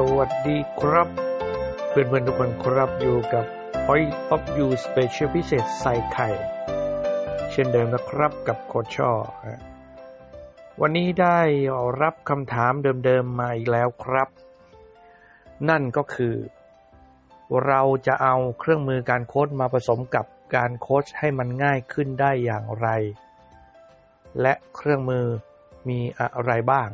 สวัสดีครับ เพื่อนๆทุกคนครับอยู่กับ Point of View Special พิเศษใส่ไข่ เช่นเดิมนะครับกับโคชช่อ วันนี้ได้รับคำถามเดิมๆมาอีกแล้วครับ นั่นก็คือ เราจะเอาเครื่องมือการโค้ดมาผสมกับการโค้ชให้มันง่ายขึ้นได้อย่างไร และเครื่องมือมีอะไรบ้าง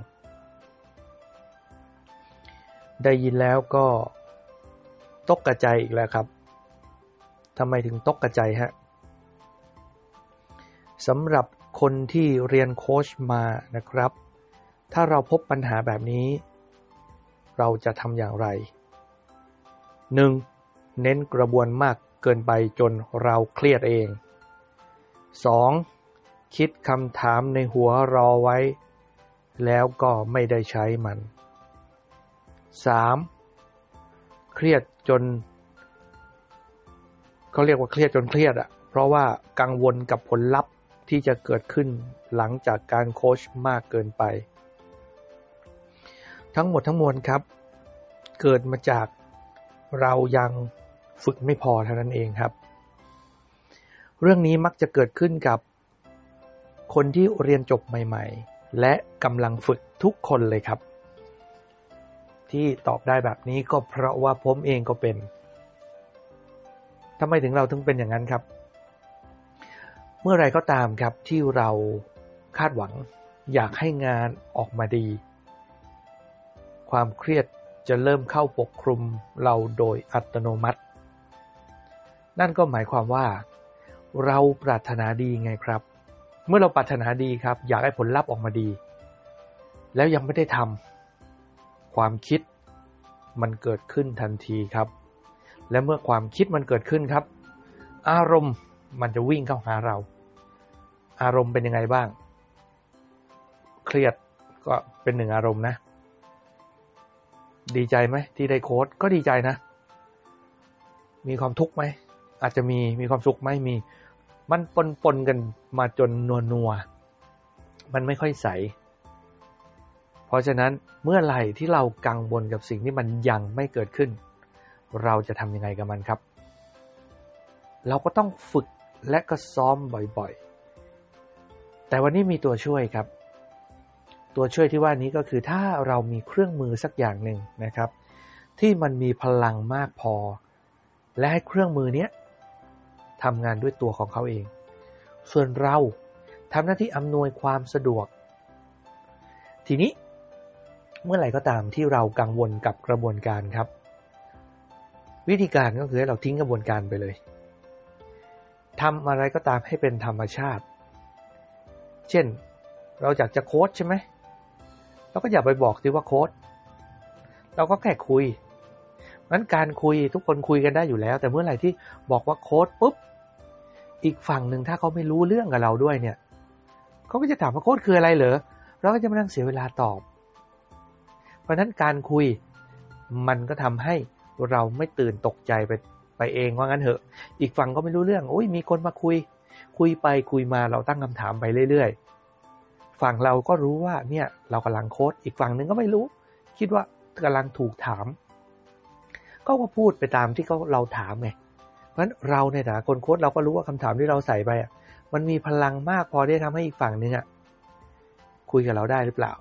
ได้ยินแล้วก็ตกกระใจอีกแล้วครับทำไมถึงตกกระใจฮะสำหรับคนที่เรียนโค้ชมานะครับ ถ้าเราพบปัญหาแบบนี้ เราจะทำอย่างไร 1. เน้นกระบวนมากเกินไปจนเราเครียดเอง 2. คิดคำถามในหัวรอไว้ แล้วก็ไม่ได้ใช้มัน 3. เครียดจนเขาเรียกว่าเครียดจนเครียดอะเพราะว่ากังวลกับผลลัพธ์ที่จะเกิดขึ้นหลังจากการโค้ชมากเกินไป ทั้งหมดทั้งมวลครับ เกิดมาจากเรายังฝึกไม่พอเท่านั้นเองครับ เรื่องนี้มักจะเกิดขึ้นกับคนที่เรียนจบใหม่ ๆ และกำลังฝึกทุกคนเลยครับ ที่ตอบได้แบบนี้ก็เพราะว่าผมเองก็เป็นทำไมถึงเราถึงเป็นอย่างนั้นครับ เมื่อไรก็ตามครับที่เราคาดหวังอยากให้งานออกมาดี ความเครียดจะเริ่มเข้าปกคลุมเราโดยอัตโนมัติ นั่นก็หมายความว่า เราปรารถนาดีไงครับ เมื่อเราปรารถนาดีครับ อยากให้ผลลัพธ์ออกมาดี แล้วยังไม่ได้ทำ ความคิดมันเกิดขึ้นทันทีครับ และเมื่อความคิดมันเกิดขึ้นครับ อารมณ์มันจะวิ่งเข้าหาเรา อารมณ์เป็นยังไงบ้าง เครียดก็เป็นหนึ่งอารมณ์นะ ดีใจไหมที่ได้โค้ดก็ดีใจนะ มีความทุกข์ไหมอาจจะมีมีความสุขไหมมี มันปนปนกันมาจนนัวนัวมันไม่ค่อยใส ราะฉะนั้นเมื่อไหร่ที่เรากังวลกับสิ่งที่มันยังไม่เกิดขึ้น เราจะทำยังไงกับมันครับ เราก็ต้องฝึกและก็ซ้อมบ่อยๆ แต่วันนี้มีตัวช่วยครับ ตัวช่วยที่ว่านี้ก็คือถ้าเรามีเครื่องมือสักอย่างหนึ่งนะครับ ที่มันมีพลังมากพอ และให้เครื่องมือนี้ทำงานด้วยตัวของเขาเอง ส่วนเราทำหน้าที่อำนวยความสะดวก ทีนี้ เมื่อไหร่ก็ตามที่เรากังวลกับกระบวนการครับ วิธีการก็คือให้เราทิ้งกระบวนการไปเลยทำอะไรก็ตามให้เป็นธรรมชาติ เช่น เราอยากจะโค้ดใช่ไหมเราก็อย่าไปบอกสิว่าโค้ดเราก็แค่คุยนั้นการคุยทุกคนคุยกันได้อยู่แล้ว แต่เมื่อไหร่ที่บอกว่าโค้ดปุ๊บ อีกฝั่งหนึ่งถ้าเขาไม่รู้เรื่องกับเราด้วยเนี่ยเขาก็จะถามว่าโค้ดคืออะไรเหรอเราก็จะมานั่งเสียเวลาตอบ เพราะนั้นการคุยมันก็ทำให้เราไม่ตื่นตกใจไปไปเองว่างั้นเถอะ อีกฝั่งก็ไม่รู้เรื่องโอ้ยมีคนมาคุย คุยไปคุยมาเราตั้งคำถามไปเรื่อยๆ ฝั่งเราก็รู้ว่าเนี่ยเรากำลังโค้ดอีกฝั่งหนึ่งก็ไม่รู้ คิดว่ากำลังถูกถามก็มาพูดไปตามที่เขาเราถามไง เพราะฉะนั้นเราในฐานะคนโค้ดเราก็รู้ว่าคำถามที่เราใส่ไปอะ มันมีพลังมากพอที่ทำให้อีกฝั่งนึงอะคุยกับเราได้หรือเปล่า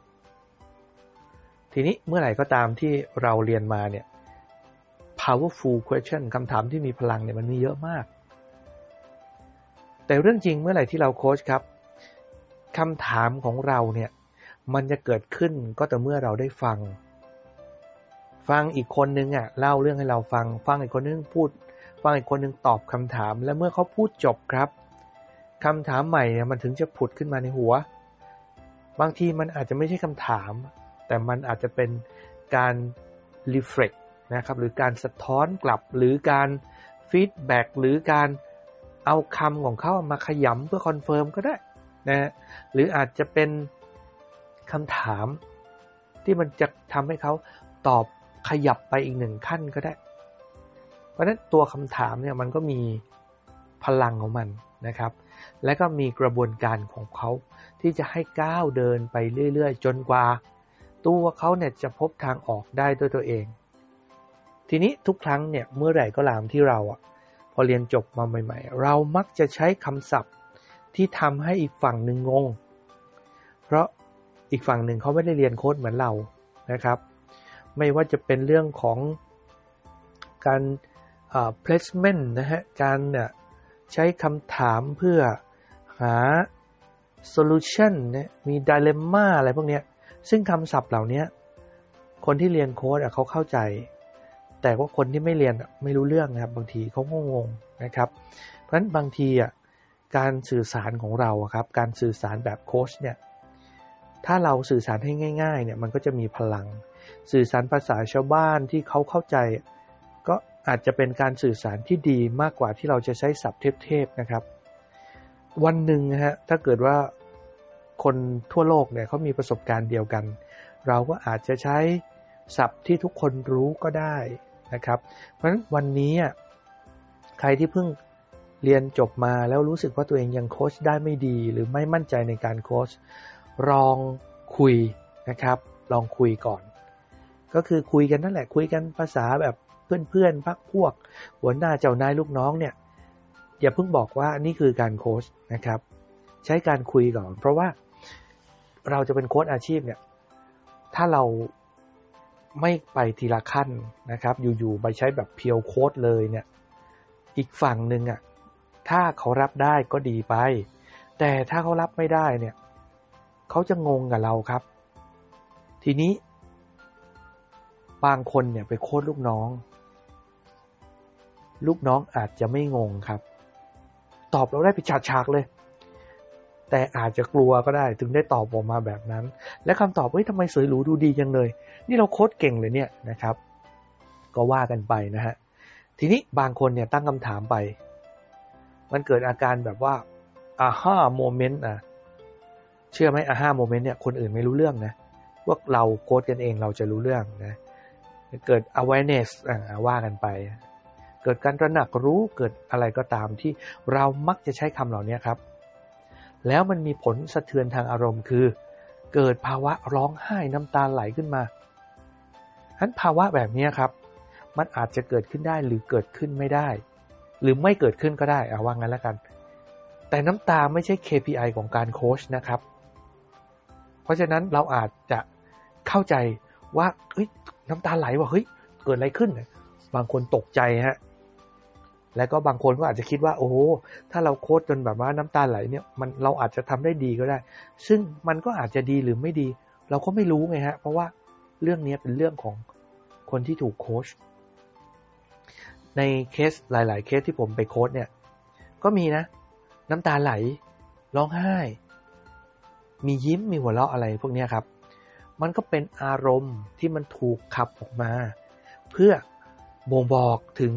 ทีนี้เมื่อไหร่ก็ตามที่เราเรียนมาเนี่ย powerful question คำถามที่มีพลังเนี่ยมันมีเยอะมาก แต่เรื่องจริงเมื่อไหร่ที่เราโค้ชครับคำถามของเราเนี่ย มันจะเกิดขึ้นก็แต่เมื่อเราได้ฟัง ฟังอีกคนนึงอะเล่าเรื่องให้เราฟัง ฟังอีกคนนึงพูด ฟังอีกคนนึงตอบคำถาม และเมื่อเขาพูดจบครับคำถามใหม่เนี่ยมันถึงจะผุดขึ้นมาในหัว บางทีมันอาจจะไม่ใช่คำถาม แต่มันอาจจะเป็นการ reflect นะครับหรือการสะท้อนกลับหรือการ feedback หรือการเอาคำของเขามาขยำเพื่อ confirm ก็ได้นะหรืออาจจะเป็นคำถามที่มันจะทำให้เขาตอบขยับไปอีกหนึ่งขั้นก็ได้ เพราะนั้นตัวคำถามเนี่ยมันก็มีพลังของมันนะครับ และก็มีกระบวนการของเขาที่จะให้ก้าวเดินไปเรื่อย ๆ จนกว่า ตัวเขาเนี่ยจะพบทางออกได้ด้วยตัวเอง ทีนี้ทุกครั้งเนี่ยเมื่อไหร่ก็ตามที่เราอะพอเรียนจบมาใหม่ ๆ เรามักจะใช้คำศัพท์ที่ทำให้อีกฝั่งหนึ่งงง เพราะอีกฝั่งหนึ่งเขาไม่ได้เรียนโค้ดเหมือนเรานะครับ ไม่ว่าจะเป็นเรื่องของการ placement นะฮะ การเนี่ยใช้คำถามเพื่อหา solution เนี่ยมี dilemma อะไรพวกนี้ ซึ่งคำศัพท์เหล่านี้คนที่เรียนโค้ดเขาเข้าใจ แต่ว่าคนที่ไม่เรียนไม่รู้เรื่องนะครับ บางทีเขางงนะครับ เพราะฉะนั้นบางทีอะการสื่อสารของเราครับ การสื่อสารแบบโค้ชเนี่ยถ้าเราสื่อสารให้ง่าย ๆ เนี่ยมันก็จะมีพลัง สื่อสารภาษาชาวบ้านที่เขาเข้าใจ ก็อาจจะเป็นการสื่อสารที่ดีมากกว่าที่เราจะใช้ศัพท์เทพๆนะครับ วันหนึ่งนะฮะถ้าเกิดว่า คนทั่วโลกเนี่ยเขามีประสบการณ์เดียวกัน เราก็อาจจะใช้ศัพท์ที่ทุกคนรู้ก็ได้นะครับ เพราะฉะนั้นวันนี้ใครที่เพิ่งเรียนจบมาแล้วรู้สึกว่าตัวเองยังโค้ชได้ไม่ดี หรือไม่มั่นใจในการโค้ชลองคุยนะครับ ลองคุยก่อน ก็คือคุยกันนั่นแหละคุยกันภาษาแบบเพื่อนๆพักพวก หัวหน้าเจ้านายลูกน้องเนี่ยอย่าเพิ่งบอกว่านี่คือการโค้ชนะครับ ใช้การคุยก่อน เพราะว่า เราจะเป็นโค้ชอาชีพเนี่ย ถ้าเราไม่ไปทีละขั้นนะครับ อยู่ๆไปใช้แบบเพียวโค้ดเลยเนี่ย อีกฝั่งหนึ่งอะ ถ้าเขารับได้ก็ดีไป แต่ถ้าเขารับไม่ได้เนี่ย เขาจะงงกับเราครับ ทีนี้ บางคนเนี่ยไปโค้ดลูกน้อง ลูกน้องอาจจะไม่งงครับ ตอบเราได้ไปฉากเลย แต่อาจจะกลัวก็ได้ถึงได้ตอบออกมาแบบนั้น และคำตอบเฮ้ยทำไมสวยหรูดูดีจังเลย นี่เราโค้ดเก่งเลยเนี่ยนะครับ ก็ว่ากันไปนะฮะทีนี้บางคนเนี่ยตั้งคำถามไป มันเกิดอาการแบบว่า aha moment อะเชื่อไหม aha moment เนี่ยคนอื่นไม่รู้เรื่องนะพวกเราโค้ชกันเองเราจะรู้เรื่องนะเกิด awareness อ่าว่ากันไป เกิดการตระหนักรู้เกิดอะไรก็ตามที่เรามักจะใช้คำเหล่านี้ครับ แล้วมันมีผลสะเทือนทางอารมณ์คือ เกิดภาวะร้องไห้น้ำตาไหลขึ้นมาฉะนั้นภาวะแบบนี้ครับ มันอาจจะเกิดขึ้นได้หรือเกิดขึ้นไม่ได้ หรือไม่เกิดขึ้นก็ได้เอาว่างั้นแล้วกัน แต่น้ำตาไม่ใช่ KPI ของการโค้ชนะครับ เพราะฉะนั้นเราอาจจะเข้าใจว่าเฮ้ยน้ำตาไหลว่าเฮ้ยเกิดอะไรขึ้น บางคนตกใจฮะ แล้วก็บางคนก็อาจจะคิดว่า โอ้โหถ้าเราโค้ดจนแบบว่าน้ำตาไหลเนี่ยมันเราอาจจะทำได้ดีก็ได้ ซึ่งมันก็อาจจะดีหรือไม่ดี เราก็ไม่รู้ไงฮะ เพราะว่าเรื่องนี้เป็นเรื่องของคนที่ถูกโค้ชในเคสหลาย ๆ เคสที่ผมไปโค้ดเนี่ย ก็มีนะ น้ำตาไหล ร้องไห้ มียิ้มมีหัวเราะอะไรพวกนี้ครับ มันก็เป็นอารมณ์ที่มันถูกขับออกมา เพื่อบ่งบอกถึง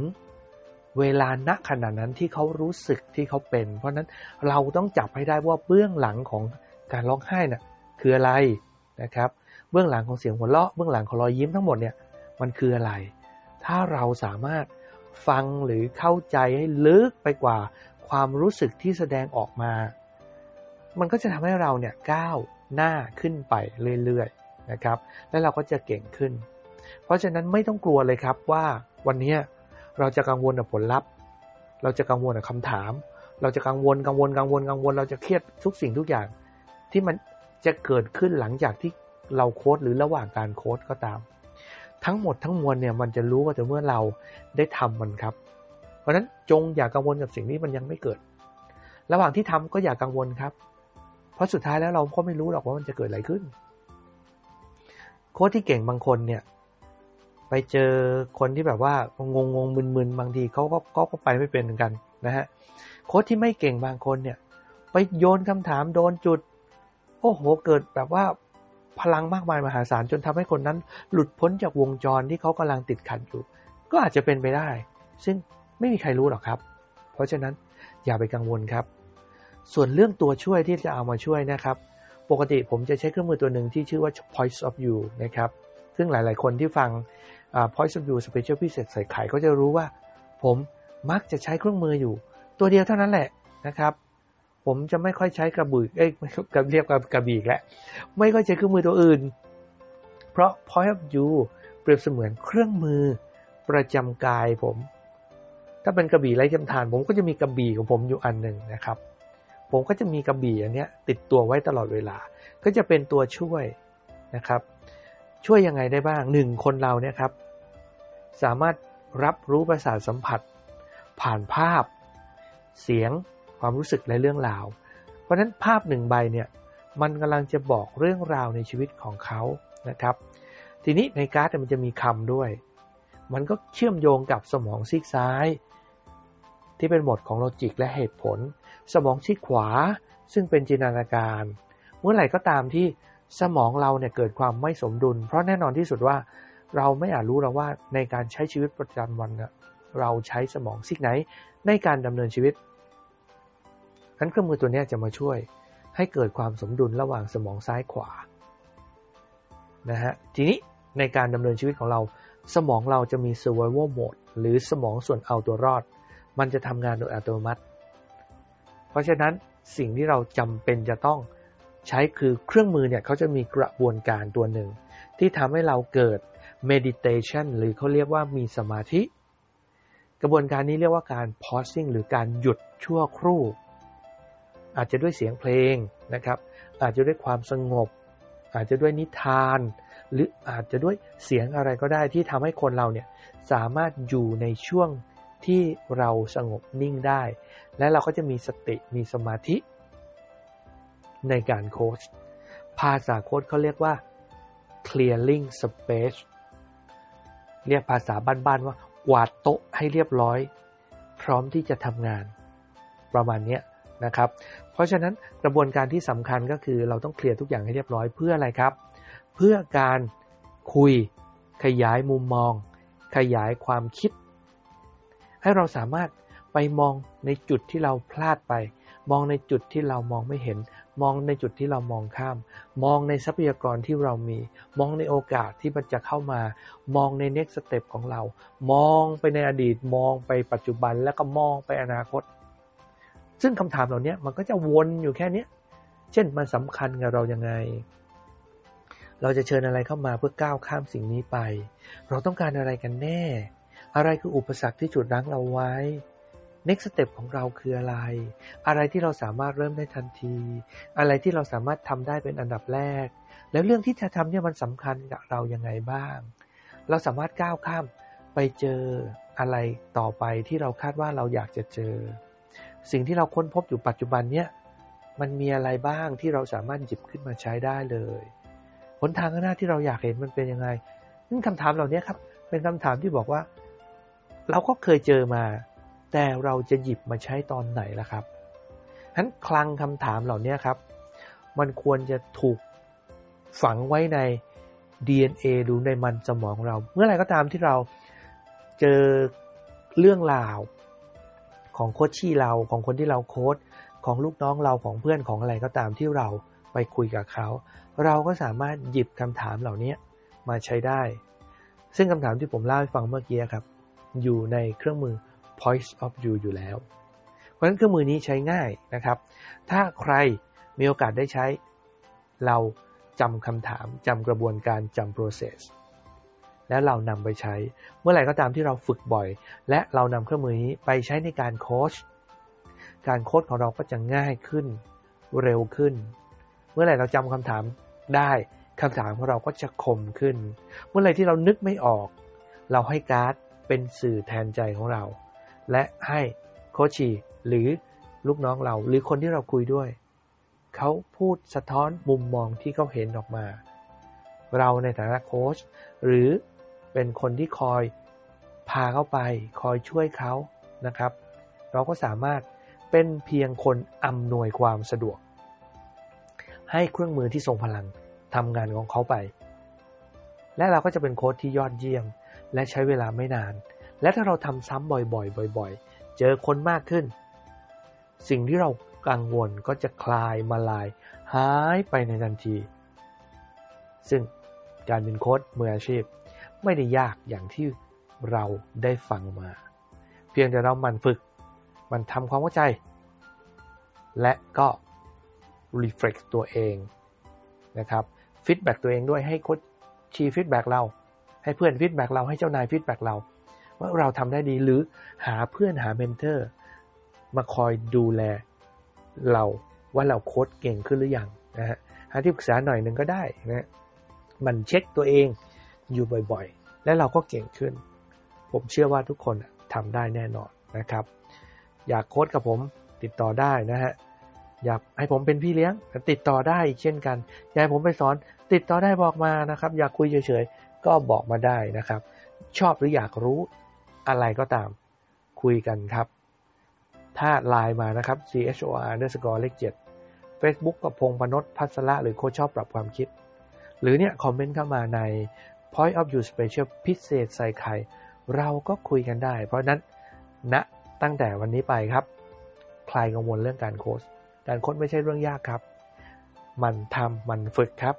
เวลาณขณะนั้นที่เขารู้สึกที่เขาเป็น เพราะนั้นเราต้องจับให้ได้ว่าเบื้องหลังของการร้องไห้น่ะคืออะไรนะครับ เบื้องหลังของเสียงหัวเราะเบื้องหลังของรอยยิ้มทั้งหมดเนี่ยมันคืออะไร ถ้าเราสามารถฟังหรือเข้าใจให้ลึกไปกว่าความรู้สึกที่แสดงออกมา มันก็จะทำให้เราเนี่ยก้าวหน้าขึ้นไปเรื่อยๆนะครับ และเราก็จะเก่งขึ้น เพราะฉะนั้นไม่ต้องกลัวเลยครับว่าวันนี้ เราจะกังวลกับผลลัพธ์ เราจะกังวลกับคำถาม เราจะกังวลกังวลกังวลกังวล เราจะเครียดทุกสิ่งทุกอย่าง ที่มันจะเกิดขึ้นหลังจากที่เราโค้ดหรือระหว่างการโค้ดก็ตาม ทั้งหมดทั้งมวลเนี่ยมันจะรู้ว่าแต่เมื่อเราได้ทำมันครับ เพราะฉะนั้นจงอย่ากังวลกับสิ่งนี้มันยังไม่เกิด ระหว่างที่ทำก็อย่ากังวลครับ เพราะสุดท้ายแล้วเราก็ไม่รู้หรอกว่ามันจะเกิดอะไรขึ้น โค้ดที่เก่งบางคนเนี่ย ไปเจอคนที่แบบว่างงงมึนๆบางทีเขาก็เขาก็ไปไม่เป็นเหมือนกันนะฮะโค้ชที่ไม่เก่งบางคนเนี่ย ไปโยนคำถามโดนจุด โอ้โหเกิดแบบว่าพลังมากมายมหาศาลจนทำให้คนนั้น หลุดพ้นจากวงจรที่เขากำลังติดขัดอยู่ ก็อาจจะเป็นไปได้ ซึ่งไม่มีใครรู้หรอกครับ เพราะฉะนั้นอย่าไปกังวลครับ ส่วนเรื่องตัวช่วยที่จะเอามาช่วยนะครับ ปกติผมจะใช้เครื่องมือตัวหนึ่งที่ชื่อว่า Points of View นะครับ ซึ่งหลาย ๆ คนที่ฟัง Point of View Special พิเศษใส่ไข่ก็จะรู้ว่า ผมมักจะใช้เครื่องมืออยู่ ตัวเดียวเท่านั้นแหละนะครับ ผมจะไม่ค่อยใช้กระบุกเอ้ยกับเรียกกับกระบี่แล้วไม่ค่อยใช้เครื่องมือตัวอื่น เพราะ point of view เปรียบเสมือนเครื่องมือประจำกายผม ถ้าเป็นกระบี่ไร้จำทาน ผมก็จะมีกระบี่ของผมอยู่อันหนึ่งนะครับ ผมก็จะมีกระบี่อันนี้ติดตัวไว้ตลอดเวลา ก็จะเป็นตัวช่วยนะครับ ช่วยยังไงได้บ้างหนึ่งคนเราเนี่ยครับ สามารถรับรู้ประสาทสัมผัส ผ่านภาพ เสียงความรู้สึกและเรื่องราว เพราะฉะนั้นภาพหนึ่งใบเนี่ยมันกำลังจะบอกเรื่องราวในชีวิตของเขานะครับ ทีนี้ในการ์ดมันจะมีคำด้วย มันก็เชื่อมโยงกับสมองซีกซ้าย ที่เป็นหมดของโลจิกและเหตุผล สมองซีกขวาซึ่งเป็นจินตนาการ เมื่อไหร่ก็ตามที่ สมองเราเนี่ยเกิดความไม่สมดุล เพราะแน่นอนที่สุดว่า เราไม่อาจรู้เราว่าในการใช้ชีวิตประจำวันเราใช้สมองซีกไหน ในการดำเนินชีวิตนั้นเครื่องมือตัวนี้จะมาช่วยให้เกิดความสมดุลระหว่างสมองซ้ายขวานะฮะทีนี้ในการดำเนินชีวิตของเรา สมองเราจะมี survival mode หรือสมองส่วนเอาตัวรอด มันจะทำงานโดยอัตโนมัติ เพราะฉะนั้นสิ่งที่เราจำเป็นจะต้อง ใช้คือเครื่องมือเนี่ยเขาจะมีกระบวนการตัวหนึ่ง ที่ทำให้เราเกิด meditation หรือเขาเรียกว่ามีสมาธิ กระบวนการนี้เรียกว่าการ pausing หรือการหยุดชั่วครู่ อาจจะด้วยเสียงเพลงนะครับ อาจจะด้วยความสงบ อาจจะด้วยนิทาน หรืออาจจะด้วยเสียงอะไรก็ได้ที่ทำให้คนเราเนี่ยสามารถอยู่ในช่วงที่เราสงบนิ่งได้ และเราก็จะมีสติมีสมาธิ ในการโค้ชภาษาโค้ชเขาเรียกว่า clearing space เรียกภาษาบ้านๆว่ากวาดโต๊ะให้เรียบร้อย พร้อมที่จะทำงาน ประมาณนี้นะครับ เพราะฉะนั้นกระบวนการที่สำคัญก็คือเราต้องเคลียร์ทุกอย่างให้เรียบร้อยเพื่ออะไรครับ เพื่อการคุยขยายมุมมอง ขยายความคิด ให้เราสามารถไปมองในจุดที่เราพลาดไป มองในจุดที่เรามองไม่เห็น มองในจุดที่เรามองข้าม มองในทรัพยากรที่เรามี มองในโอกาสที่มันจะเข้ามา มองใน next step ของเรา มองไปในอดีต มองไปปัจจุบัน แล้วก็มองไปอนาคต ซึ่งคำถามเหล่านี้มันก็จะวนอยู่แค่นี้เช่นมันสำคัญกับเรายังไง เราจะเชิญอะไรเข้ามาเพื่อก้าวข้ามสิ่งนี้ไป เราต้องการอะไรกันแน่ อะไรคืออุปสรรคที่จุดรั้งเราไว้ next step ของเราคืออะไร อะไรที่เราสามารถเริ่มได้ทันที อะไรที่เราสามารถทำได้เป็นอันดับแรก แล้วเรื่องที่จะทำเนี่ยมันสำคัญกับเรายังไงบ้าง เราสามารถก้าวข้ามไปเจออะไรต่อไปที่เราคาดว่าเราอยากจะเจอ สิ่งที่เราค้นพบอยู่ปัจจุบันเนี้ยมันมีอะไรบ้างที่เราสามารถหยิบขึ้นมาใช้ได้เลยหนทางข้างหน้าที่เราอยากเห็นมันเป็นยังไงนั่นคำถามเหล่านี้ครับ เป็นคำถามที่บอกว่า เราก็เคยเจอมา แต่เราจะหยิบมาใช้ตอนไหนล่ะครับฉะนั้นคลังคำถามเหล่านี้ครับ มันควรจะถูกฝังไว้ใน DNA หรือในมันสมองเรา เมื่อไรก็ตามที่เราเจอเรื่องราว ของโคชชี่เราของคนที่เราโค้ชของลูกน้องเราของเพื่อนของอะไรก็ตามที่เราไปคุยกับเขา เราก็สามารถหยิบคำถามเหล่านี้มาใช้ได้ ซึ่งคำถามที่ผมเล่าให้ฟังเมื่อกี้ครับ อยู่ในเครื่องมือ Point of View อยู่แล้ว เพราะฉะนั้นเครื่องมือนี้ใช้ง่ายนะครับ ถ้าใครมีโอกาสได้ใช้ เราจำคำถามจำกระบวนการจำ process และเรานำไปใช้ เมื่อไหร่ก็ตามที่เราฝึกบ่อย และเรานำเครื่องมือนี้ไปใช้ในการโค้ชการโค้ชของเราก็จะง่ายขึ้นเร็วขึ้น เมื่อไหร่เราจำคำถามได้คำถามของเราก็จะคมขึ้น เมื่อไหร่ที่เรานึกไม่ออก เราให้การ์ดเป็นสื่อแทนใจของเรา และให้โคชีหรือลูกน้องเราหรือคนที่เราคุยด้วย เขาพูดสะท้อนมุมมองที่เขาเห็นออกมา เราในฐานะโค้ชหรือเป็นคนที่คอยพาเขาไป คอยช่วยเขานะครับ เราก็สามารถเป็นเพียงคนอำนวยความสะดวก ให้เครื่องมือที่ทรงพลังทำงานของเขาไป และเราก็จะเป็นโค้ดที่ยอดเยี่ยม และใช้เวลาไม่นาน และถ้าเราทำซ้ำบ่อยๆ บ่อย ๆ เจอคนมากขึ้น สิ่งที่เรากังวลก็จะคลายมาลาย หายไปในทันที ซึ่งการเป็นโค้ดมืออาชีพ ไม่ได้ยากอย่างที่เราได้ฟังมา เพียงแต่เรามันฝึก มันทำความเข้าใจ และก็รีเฟล็กตัวเองนะครับ feedback ตัวเองด้วยให้ coachee feedback เรา ให้เพื่อน feedback เราให้เจ้านาย feedback เรา ว่าเราทำได้ดีหรือหาเพื่อนหา mentor มาคอยดูแลเราว่าเราโค้ดเก่งขึ้นหรือยังนะฮะหาที่ปรึกษาหน่อยหนึ่งก็ได้นะมันเช็คตัวเองอยู่บ่อยๆ และเราก็เก่งขึ้น ผมเชื่อว่าทุกคนทำได้แน่นอนนะครับ อยากโค้ดกับผมติดต่อได้นะฮะอยากให้ผมเป็นพี่เลี้ยงติดต่อได้เช่นกัน อยากให้ผมไปสอนติดต่อได้บอกมานะครับ อยากคุยเฉยๆ ก็บอกมาได้นะครับ ชอบหรืออยากรู้ อะไรก็ตามคุยกันครับ ถ้าไลน์มานะครับ c h o r underscore เลข7 Facebook กับพงปนศพัสระหรือโคชอบปรับความคิด หรือเนี่ยคอมเมนต์เข้ามาใน Point of View Special พิเศษใส่ไข่เราก็คุยกันได้ เพราะนั้นณนะตั้งแต่วันนี้ไปครับคลายกังวลเรื่องการโค้ชการโค้ชไม่ใช่เรื่องยากครับ มันทำมันฝึกครับ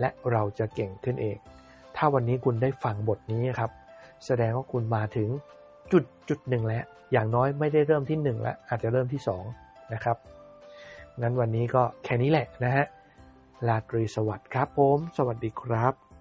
และเราจะเก่งขึ้นเอง ถ้าวันนี้คุณได้ฟังบทนี้ครับ แสดงว่าคุณมาถึงจุดจุดหนึ่งแล้ว อย่างน้อยไม่ได้เริ่มที่หนึ่งแล้ว อาจจะเริ่มที่สองนะครับงั้นวันนี้ก็แค่นี้แหละนะฮะ ลาตรีสวัสดิ์ครับผม สวัสดีครับ